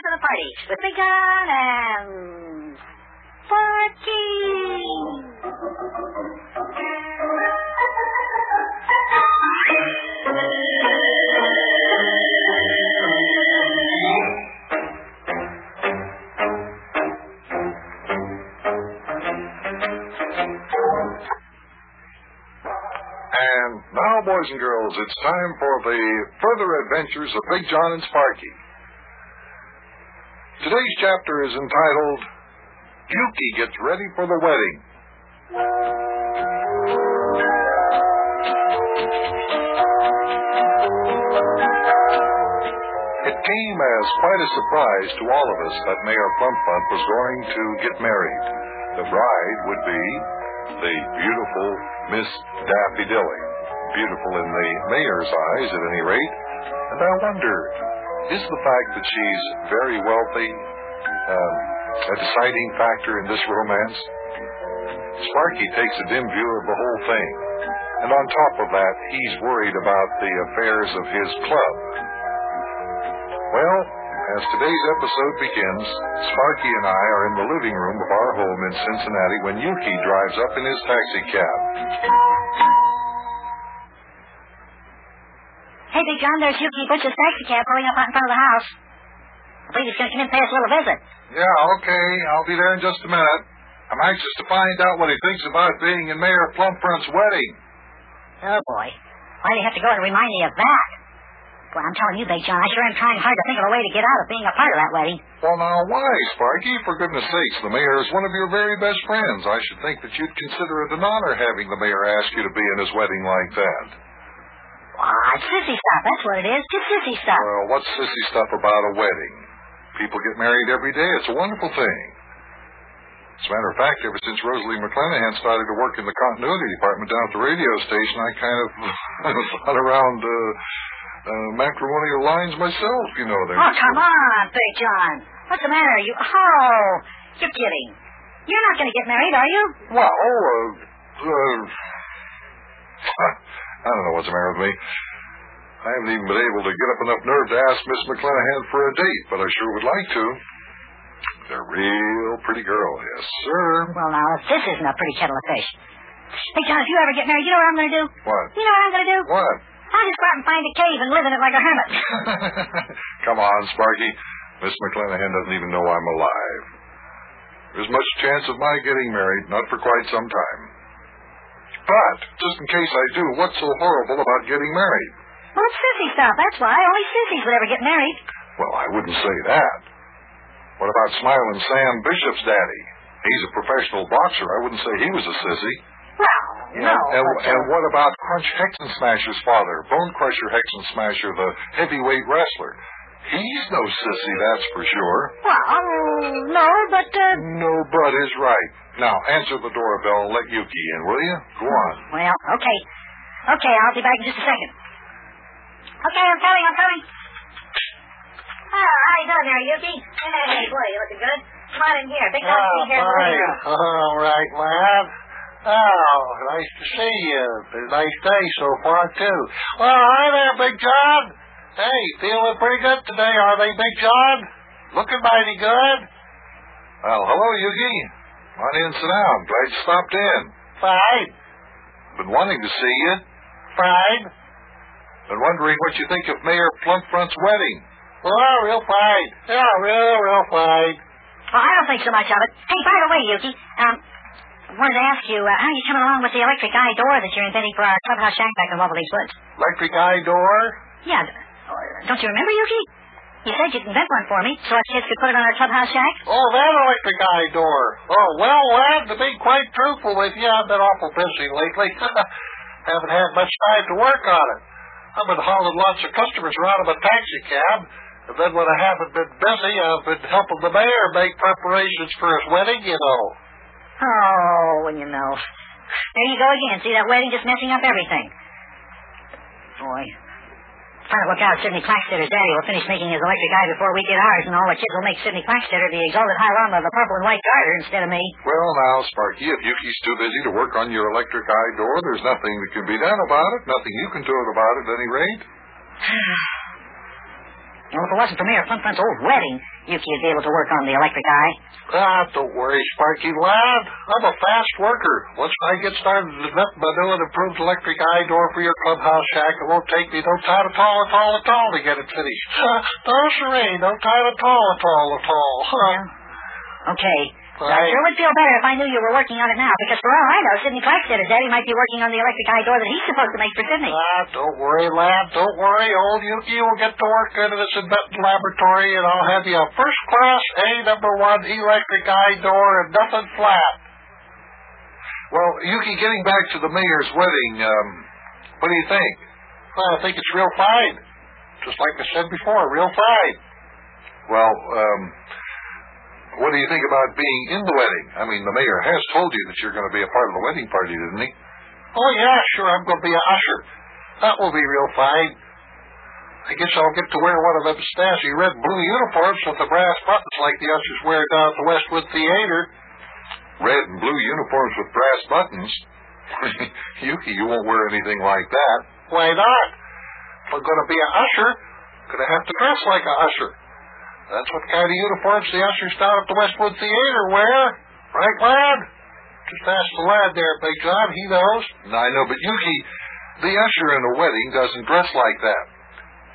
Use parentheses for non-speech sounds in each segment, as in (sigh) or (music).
for the party Big John and. And now, boys and girls, it's time for the further adventures of Big John and Sparkie. Today's chapter is entitled Yukie Gets Ready for the Wedding. It came as quite a surprise to all of us that Mayor Plumpfront was going to get married. The bride would be the beautiful Miss Daffy Dilling. Beautiful in the mayor's eyes, at any rate. And I wondered, is the fact that she's very wealthy um, a deciding factor in this romance? Sparkie takes a dim view of the whole thing. And on top of that, he's worried about the affairs of his club. Well, as today's episode begins, Sparkie and I are in the living room of our home in Cincinnati when Yukie drives up in his taxi cab. Hey, Big John, there's Yukie Butch's taxi cab pulling up out in front of the house. I believe he's going to come in and pay us a little visit. Yeah, okay, I'll be there in just a minute. I'm anxious to find out what he thinks about being in Mayor Plumpfront's wedding. Oh, boy. Why do you have to go and remind me of that? Boy, I'm telling you, Big John, I sure am trying hard to think of a way to get out of being a part of that wedding. Well, now, why, Sparkie? For goodness sakes, the mayor is one of your very best friends. I should think that you'd consider it an honor having the mayor ask you to be in his wedding like that. Why, it's sissy stuff. That's what it is. Just sissy stuff. Well, what's sissy stuff about a wedding? People get married every day. It's a wonderful thing. As a matter of fact, ever since Rosalie McClanahan started to work in the continuity department down at the radio station, I kind of (laughs) thought around uh, uh, matrimonial lines myself, you know. There. Oh, come on, Big John. What's the matter? You oh, you're kidding. You're not going to get married, are you? Well, uh, uh, (laughs) I don't know what's the matter with me. I haven't even been able to get up enough nerve to ask Miss McClanahan for a date, but I sure would like to. She's a real pretty girl, yes, sir. Well, now, if this isn't a pretty kettle of fish. Hey, John, if you ever get married, you know what I'm going to do? What? You know what I'm going to do? What? I'll just go out and find a cave and live in it like a hermit. (laughs) Come on, Sparkie. Miss McClanahan doesn't even know I'm alive. There's much chance of my getting married, not for quite some time. But, just in case I do, what's so horrible about getting married? well, it's sissy stuff. That's why. Only sissies would ever get married. Well, I wouldn't say that. What about Smiling Sam Bishop's daddy? He's a professional boxer. I wouldn't say he was a sissy. Well, no. and, but, uh, and what about Crunch Hexensmasher's father, Bone Crusher Hexensmasher, the heavyweight wrestler? He's no sissy, that's for sure. Well, um, no, but, uh... No, but is right. Now, answer the doorbell and let Yukie in, will you? Go on. Well, okay. Okay, I'll be back in just a second. Okay, I'm coming, I'm coming. Oh, how you doing there, Yukie? Hey, hey, boy, you looking good. Come on in here. Big dog Oh, in here in the living room. All right, lad. Oh, nice to see you. Been a nice day so far, too. Well, hi there, Big John. Hey, feeling pretty good today, are they, Big John? Looking mighty good. Well, hello, Yukie. Come on in, sit down. Glad you stopped in. Fine, Been wanting to see you. fine. Been wondering what you think of Mayor Plumpfront's wedding. Oh, real fine. Yeah, real, real fine. Well, I don't think so much of it. Hey, by the way, Yukie, um, I wanted to ask you, uh, how are you coming along with the electric eye door that you're inventing for our clubhouse shack back in Wobbly's Woods? Electric eye door. Yeah, d- don't you remember, Yukie? You said you'd invent one for me, so us kids could put it on our clubhouse shack. Oh, that electric guy door. Oh, well, lad, to be quite truthful with you, I've been awful busy lately. (laughs) Haven't had much time to work on it. I've been hauling lots of customers around in a taxi cab, and then when I haven't been busy, I've been helping the mayor make preparations for his wedding, you know. Oh, well, you know. There you go again. See that wedding just messing up everything. Boy. Trying to look out. Sidney Clackstetter's daddy will finish making his electric eye before we get ours, and all the kids will make Sidney Clackstetter the exalted high llama of the purple and white garter instead of me. Well, now, Sparkie, if Yukie's too busy to work on your electric eye door, there's nothing that can be done about it. Nothing you can do about it, at any rate. (sighs) Well, if it wasn't for Mayor Plumpfront's old wedding, Yukie would be able to work on the electric eye. Ah, don't worry, Sparkie lad. I'm a fast worker. Once I get started with nothing but doing improved electric eye door for your clubhouse shack, it won't take me no time at all, at all, at all to get it finished. (laughs) no, siree, no time at all, at all, at all. Huh? (laughs) Okay. I sure would feel better if I knew you were working on it now, because for all I know, Sidney Clackstead, Daddy might be working on the electric eye door that he's supposed to make for Sidney. Ah, don't worry, lad. Don't worry. Old Yukie will get to work into this invention laboratory, and I'll have you a first-class A number one electric eye door and nothing flat. Well, Yukie, getting back to the mayor's wedding, um, what do you think? Well, I think it's real fine. Just like I said before, real fine. Well, um, what do you think about being in the wedding? I mean, the mayor has told you that you're going to be a part of the wedding party, didn't he? Oh, yeah, sure, I'm going to be a usher. That will be real fine. I guess I'll get to wear one of them snazzy red and blue uniforms with the brass buttons like the ushers wear down at the Westwood Theater. Red and blue uniforms with brass buttons. (laughs) Yukie, you won't wear anything like that. Why not? If I'm going to be a usher, I'm going to have to dress like a usher. That's what kind of uniforms the ushers down at the Westwood Theater wear. Right, lad? Just ask the lad there, Big John. He knows. I know, but Yukie, the usher in a wedding doesn't dress like that.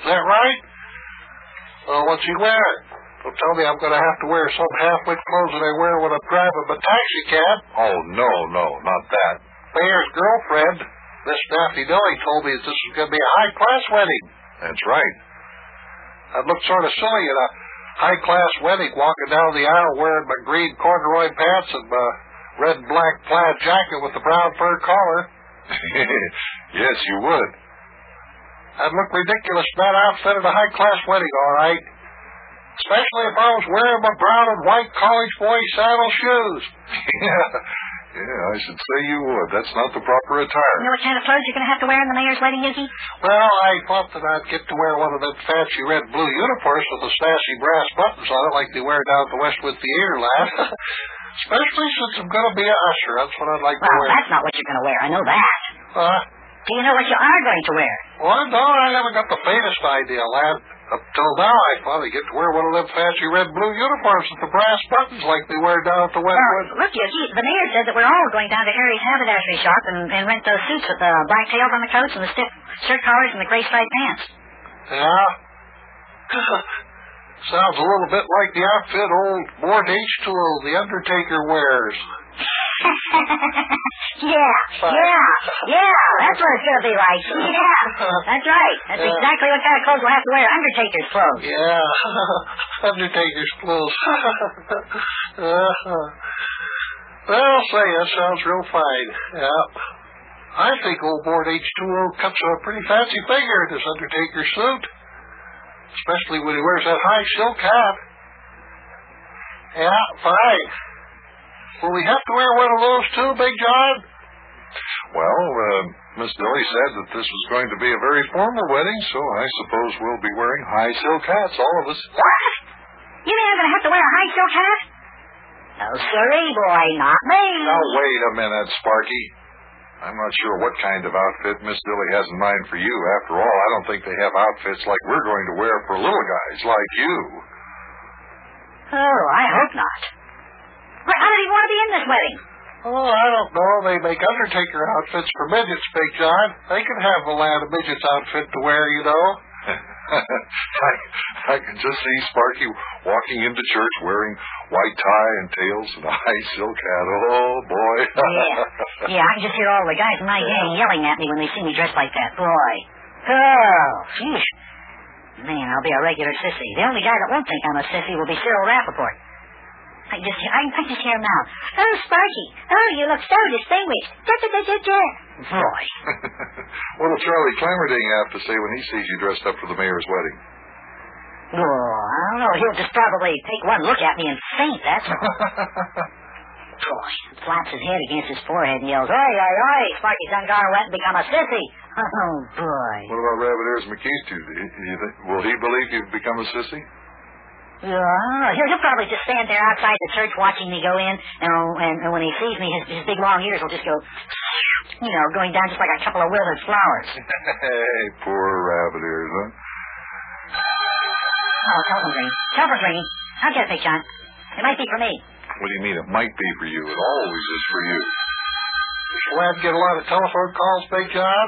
Is that right? Well, what's he wear? Don't tell me I'm going to have to wear some half-wit clothes that I wear when I'm driving my taxi cab. Oh, no, no, not that. Mayor's girlfriend, Miss Daffy Dilly, told me that this was going to be a high-class wedding. That's right. I'd look sort of silly in a high-class wedding walking down the aisle wearing my green corduroy pants and my red and black plaid jacket with the brown fur collar. (laughs) yes, you would. I'd look ridiculous in that outfit at a high-class wedding, all right. Especially if I was wearing my brown and white college boy sandal shoes. (laughs) (laughs) yeah, yeah, I should say you would. That's not the proper attire. You know what kind of clothes you're going to have to wear in the mayor's wedding, Yukie? Well, I thought that I'd get to wear one of them fancy red blue uniforms with the sassy brass buttons on it like they wear down at the Westwood Theater, lad. (laughs) Especially since I'm going to be a usher. That's what I'd like to Well, wear. that's not what you're going to wear. I know that. Uh, Do you know what you are going to wear? well, no, I haven't got the faintest idea, lad. Up till now, I thought I'd get to wear one of them fancy red blue uniforms with the brass buttons like they wear down at the Well, Westwood. look, Yukie, the mayor said that we're all going down to Harry's haberdashery shop and, and rent those suits with the black tails on the coats and the stiff shirt collars and the gray striped pants. Yeah? (laughs) Sounds a little bit like the outfit old Mort H2O, the Undertaker, wears. (laughs) yeah, yeah, yeah, that's what it's going to be like. Yeah, that's right. That's Yeah. exactly what kind of clothes we'll have to wear. Undertaker's clothes. Yeah, (laughs) Undertaker's clothes. (laughs) uh, well, say, that sounds real fine. Yeah. I think old Mort H2O cuts a pretty fancy figure in this Undertaker suit. Especially when he wears that high silk hat. Yeah, fine. Will we have to wear one of those too, Big John? Well, uh, Miss Dilly said that this was going to be a very formal wedding, so I suppose we'll be wearing high silk hats, all of us. What? You mean I'm going to have to wear a high silk hat? No, sirree, boy, not me. Now, wait a minute, Sparkie. I'm not sure what kind of outfit Miss Dilly has in mind for you. After all, I don't think they have outfits like we're going to wear for little guys like you. Oh, I hope not. Well, I don't even want to be in this wedding. Oh, I don't know. They make Undertaker outfits for midgets, Big John. They can have a lad of midgets outfit to wear, you know. (laughs) I, I can just see Sparkie walking into church wearing white tie and tails and a (laughs) high silk hat. Oh, boy. Yeah, yeah, I can just hear all the guys in my gang yelling at me when they see me dressed like that. Boy. Oh, jeez. Man, I'll be a regular sissy. The only guy that won't think I'm a sissy will be Cyril Rappaport. I just, I I just hear him now. Oh, Sparkie. Oh, you look so distinguished. Da, da, da, da, da. Boy. What'll (laughs) Charlie Clamerding have to say when he sees you dressed up for the mayor's wedding? Oh, I don't know. He'll just probably take one look at me and faint, that's all. (laughs) Boy, flaps his head against his forehead and yells, Oi, oi, oi, Sparkie Dungar went and become a sissy. (laughs) Oh, boy. What about Rabbit Ears McKee's too? Do you do you think, will he believe you've become a sissy? Yeah, he'll, he'll probably just stand there outside the church watching me go in, and, and, and when he sees me, his, his big long ears will just go, you know, going down just like a couple of withered flowers. (laughs) hey, poor Rabbit Ears, huh? Oh, telephone's ringing. Telephone's ringing. I'll get it, Big John. It might be for me. What do you mean? It might be for you. It always is for you. Does your Lad get a lot of telephone calls, Big John?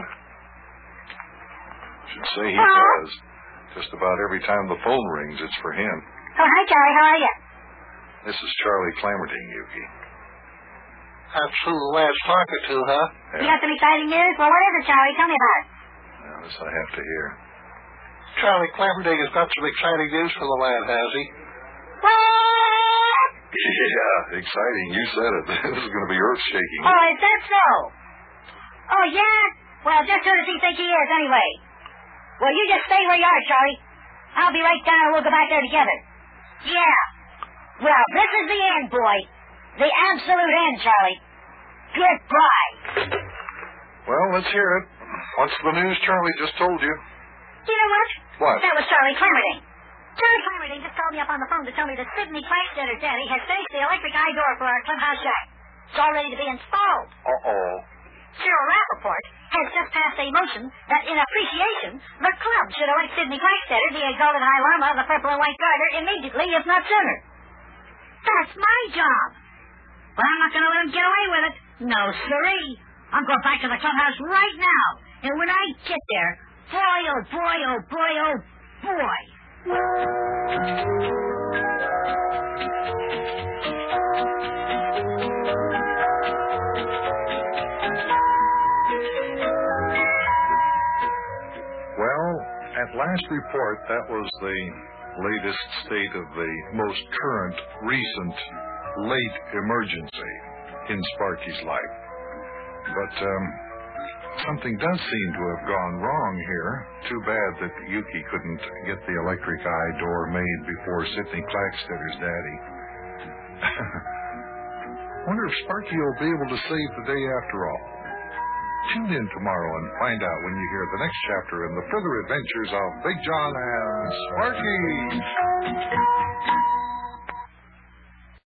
I should say he Hello? does. Just about every time the phone rings, it's for him. Oh, hi, Charlie. How are you? This is Charlie Clamerding, Yukie. That's who the lad's talking to, huh? You got some exciting news? Well, what is it, Charlie? Tell me about it. Now, this I have to hear. Charlie Clamperding has got some exciting news for the lad, has he? What? (laughs) Yeah, exciting. You said it. (laughs) this is going to be earth-shaking. Oh, is that so? Oh, yeah? Well, just who does he think he is, anyway? Well, you just stay where you are, Charlie. I'll be right down and we'll go back there together. Yeah. Well, this is the end, boy. The absolute end, Charlie. Goodbye. Well, let's hear it. What's the news Charlie just told you? You know what? What? That was Charlie Clamerding. Charlie Clamerding just called me up on the phone to tell me that Sidney Clackstetter Daddy has finished the electric eye door for our clubhouse shack. It's all ready to be installed. Uh-oh. Cyril Rappaport has just passed a motion that in appreciation, the club should elect Sidney Clackstetter the exalted high lama of the purple and white garter immediately, if not sooner. That's my job. But I'm not going to let him get away with it. No, siree. I'm going back to the clubhouse right now. And when I get there, boy, oh boy, oh boy, oh boy. Last report, that was the latest state of the most current, recent, late emergency in Sparkie's life. But um, something does seem to have gone wrong here. Too bad that Yukie couldn't get the electric eye door made before Sidney Clackstetter's daddy. (laughs) Wonder if Sparkie will be able to save the day after all. Tune in tomorrow and find out when you hear the next chapter in the further adventures of Big John and Sparkie.